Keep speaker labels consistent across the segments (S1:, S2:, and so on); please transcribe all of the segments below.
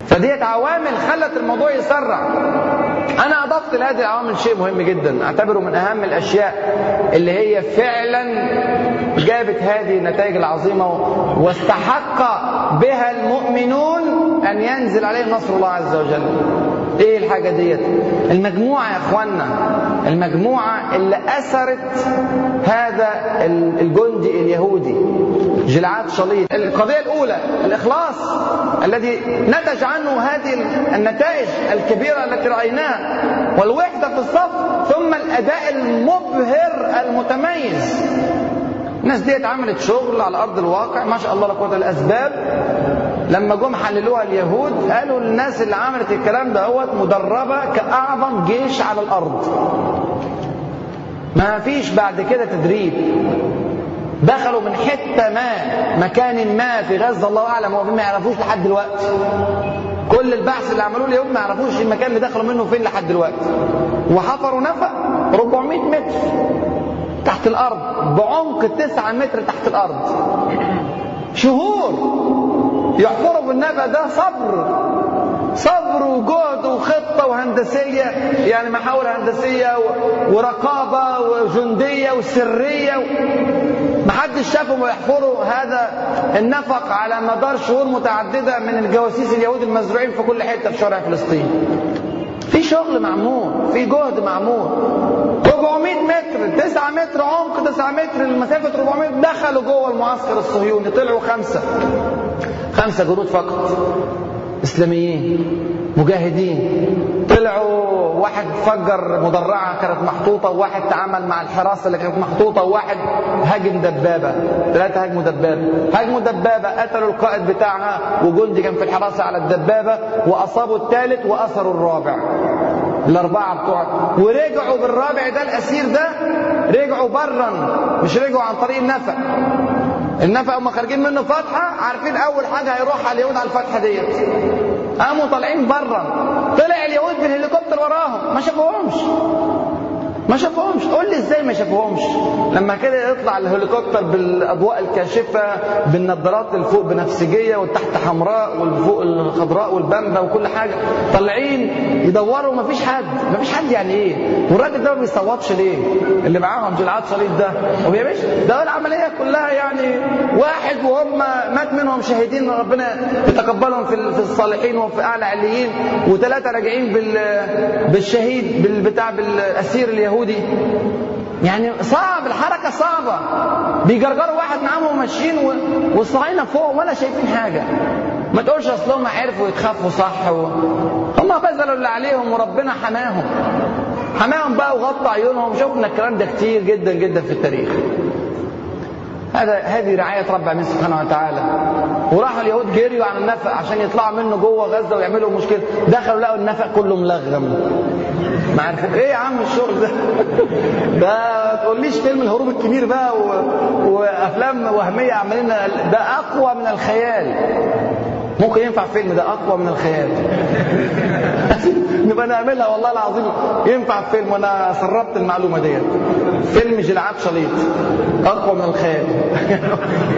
S1: فديت عوامل خلت الموضوع يسرع. أنا أضفت لهذه العوامل شيء مهم جدا. أعتبره من أهم الأشياء اللي هي فعلا جابت هذه النتائج العظيمة واستحق بها المؤمنون أن ينزل عليهم نصر الله عز وجل. إيه الحاجة ديت؟ المجموعة يا اخوانا المجموعة اللي أثرت هذا الجندي اليهودي. جلعاد شليط القضية الأولى الإخلاص الذي نتج عنه هذه النتائج الكبيرة التي رأيناها والوحدة في الصف ثم الأداء المبهر المتميز. الناس ديت عملت شغل على أرض الواقع ما شاء الله لا قوه الا الأسباب. لما جم حللوها اليهود قالوا الناس اللي عملت الكلام ده هو مدربة كأعظم جيش على الأرض. ما فيش بعد كده تدريب. دخلوا من حتة ما مكان ما في غزة الله أعلم هو ما يعرفوش لحد دلوقتي. كل البحث اللي عملوه اليوم ما يعرفوش المكان اللي دخلوا منه فين لحد دلوقتي. وحفروا نفق 400 متر تحت الأرض بعمق 9 متر تحت الأرض. شهور يحفروا بالنفق ده صبر. صبر وجهد وخطة وهندسية يعني محاور هندسية ورقابة وجندية وسرية محدش شافهم ويحفروا هذا النفق على مدار شهور متعددة من الجواسيس اليهود المزروعين في كل حتة في شارع فلسطين. في شغل معمول في جهد معمول. 400 متر 9 متر عمق 9 متر المسافة 400 دخلوا جوه المعسكر الصهيوني طلعوا خمسة. خمسة جنود فقط. إسلاميين مجاهدين. طلعوا واحد فجر مدرعة كانت محطوطة وواحد تعامل مع الحراسة اللي كانت محطوطة وواحد هاجم دبابة. ثلاثة هاجموا دبابة. هاجموا دبابة قتلوا القائد بتاعها وجندي كان في الحراسة على الدبابة وأصابوا الثالث واسروا الرابع. الأربعة بتوع ورجعوا بالرابع ده الأسير ده رجعوا برا مش رجعوا عن طريق النفق. النفق هم خارجين منه فتحة عارفين أول حاجة هيروح على اليهود على الفتحة ديت. قاموا طالعين بره طلع اليهود بالهليكوبتر وراهم. ما شافوهمش. ما شافوهمش. قول لي إزاي ما شافوهمش؟ لما كده يطلع الهليكوبتر بالاضواء الكاشفة بالنظارات اللي فوق بنفسجية والتحت حمراء والفوق الخضراء والبامبا وكل حاجة. طالعين يدوروا ما فيش حد. ما فيش حد يعني إيه؟ والراجل ده ما بيصوتش ليه؟ اللي معاهم جلعاد صليب ده. ويا باشا ده العملية كلها يعني واحد وهم مات منهم شهيدين ربنا يتقبلهم في الصالحين وفي أعلى عليين وثلاثه راجعين بال بالشهيد بالبتاع بالأسير اليهودي. اليهودي يعني صعب الحركة صعبة. بيجرجروا واحد معاهم وماشيين والصهاينه فوق ولا شايفين حاجة. ما تقولش اصلهم عرفوا يتخافوا صح و... هم بذلوا اللي عليهم وربنا حماهم. حماهم بقى وغطى عيونهم. شفنا الكلام ده كتير جدا جدا في التاريخ. هذا هذه رعاية رب العالمين سبحانه وتعالى. وراحوا اليهود جريوا عن النفق عشان يطلعوا منه جوه غزة ويعملوا مشكلة. دخلوا لقوا النفق كله ملغم ما عرفوا إيه يا عم الشغل ده؟ ده تقوليش فيلم الهروب الكبير بقى و... وأفلام وهمية عمالين ده أقوى من الخيال. ممكن ينفع فيلم ده أقوى من الخيال. نبقى نعملها والله العظيم. ينفع فيلم وأنا سربت المعلومة ديت. فيلم جلعاد شليط. أقوى من الخيال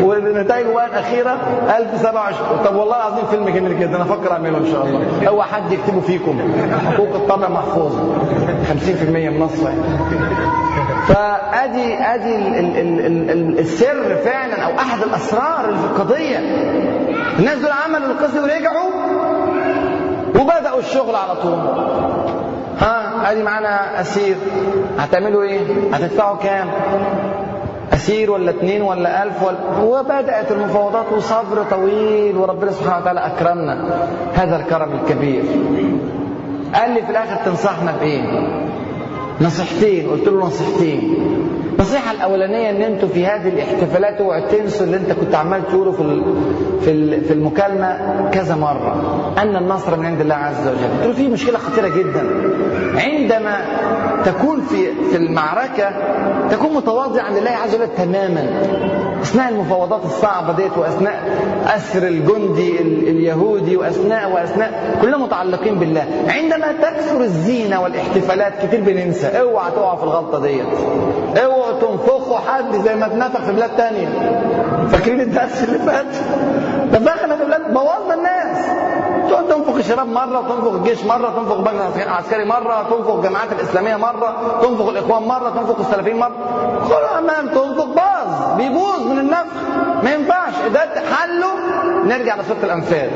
S1: ونتائجه بقى الاخيره 1027 طب والله العظيم فيلم جميل جدا. أنا أفكر أعمله إن شاء الله. هو حد يكتبه فيكم. حقوق الطبع محفوظه 50% من نصه فأدي أدي ال ال ال ال السر فعلا أو أحد الأسرار في القضية. الناس دول عملوا القصة ورجعوا وبدأوا الشغل على طول. ها ادي معانا أسير. هتعملوا إيه؟ هتدفعوا كام؟ أسير ولا اتنين ولا ألف ولا؟ وبدأت المفاوضات وصبر طويل وربنا سبحانه وتعالى أكرمنا هذا الكرم الكبير. قال لي في الآخر تنصحنا بإيه؟ نصيحتين. قلت له نصيحتين. النصيحة الأولانية إن أنتوا في هذه الاحتفالات اوعوا تنسوا اللي أنت كنت عمال تقوله في في في المكالمة كذا مرة. أن النصر من عند الله عز وجل. قلت له في مشكلة خطيرة جدا. عندما تكون في في المعركة تكون متواضعا لله عز وجل تماما. أثناء المفاوضات الصعبة ديت وأثناء أسر الجندي اليهودي وأثناء وأثناء كلنا متعلقين بالله. عندما تكثر الزينة والاحتفالات كتير بننسى. اوعى تقع في الغلطة ديت. اوعوا تنفخوا حد زي ما اتنفخ في بلاد تانية. فاكرين الدرس اللي فات؟ نفخنا في بلاد تقعد تنفخ الشباب مرة تنفق الجيش مرة تنفق البنك العسكري مرة تنفق الجماعات الإسلامية مرة تنفق الإخوان مرة تنفق السلفيين مرة. كل ما تنفق باظ بيبوظ من النفخ ما ينفعش. اذا حله نرجع لسوره الأنفال.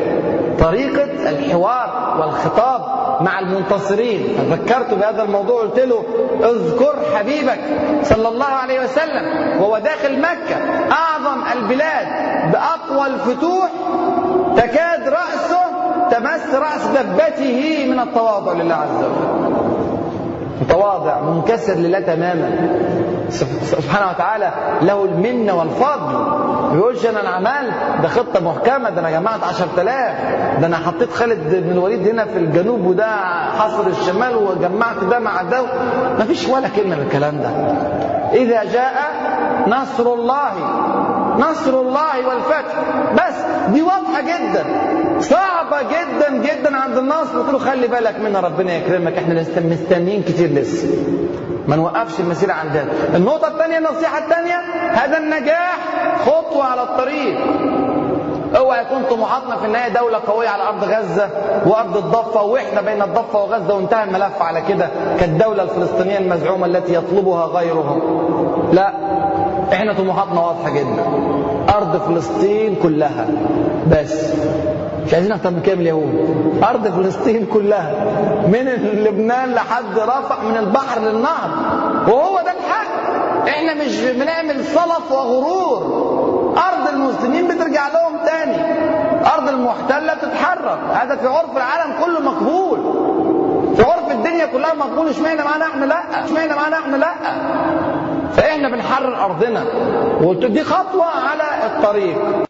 S1: طريقة الحوار والخطاب مع المنتصرين. فذكرت بهذا الموضوع؟ قلت له اذكر حبيبك صلى الله عليه وسلم وهو داخل مكة. أعظم البلاد باقوى الفتوح تكاد راسه تمس رأس دبته من التواضع لله عز وجل. متواضع منكسر لله تماما. سبحانه وتعالى له المنة والفضل. ما بيقولش أنا عملت ده خطة محكمة ده أنا جمعت 10000 ده أنا حطيت خالد بن الوليد هنا في الجنوب وده حصر الشمال وجمعت ده مع ده. ما فيش ولا كلمة من الكلام ده. إذا جاء نصر الله نصر الله والفتح. بس دي واضحة جدا. صعبة جدا جدا عند النصر قلت له خلي بالك منها ربنا يكرمك. إحنا لسه مستنيين كتير لسه. ما نوقفش المسيرة عندنا النقطة الثانية النصيحة الثانية هذا النجاح خطوة على الطريق. اوعى يكون طموحاتنا في النهاية دولة قوية على أرض غزة وأرض الضفة وإحنا بين الضفة وغزة وانتهى الملف على كده. كالدولة الفلسطينية المزعومة التي يطلبها غيرهم. لا. إحنا طموحاتنا واضحة جدا. أرض فلسطين كلها. بس. مش عايزين أكتر من كده من اليهود. أرض فلسطين كلها. من لبنان لحد رفح من البحر للنهر. وهو ده الحق. إحنا مش بنعمل صلف وغرور. أرض المسلمين بترجع لهم تاني. أرض المحتلة بتتحرر هذا في عرف العالم كله مقبول. في عرف الدنيا كلها مقبول. اشمعنى معانا إحنا لأ؟ اشمعنى معانا إحنا لأ؟ فاحنا بنحرر أرضنا. وقلت دي خطوة على الطريق.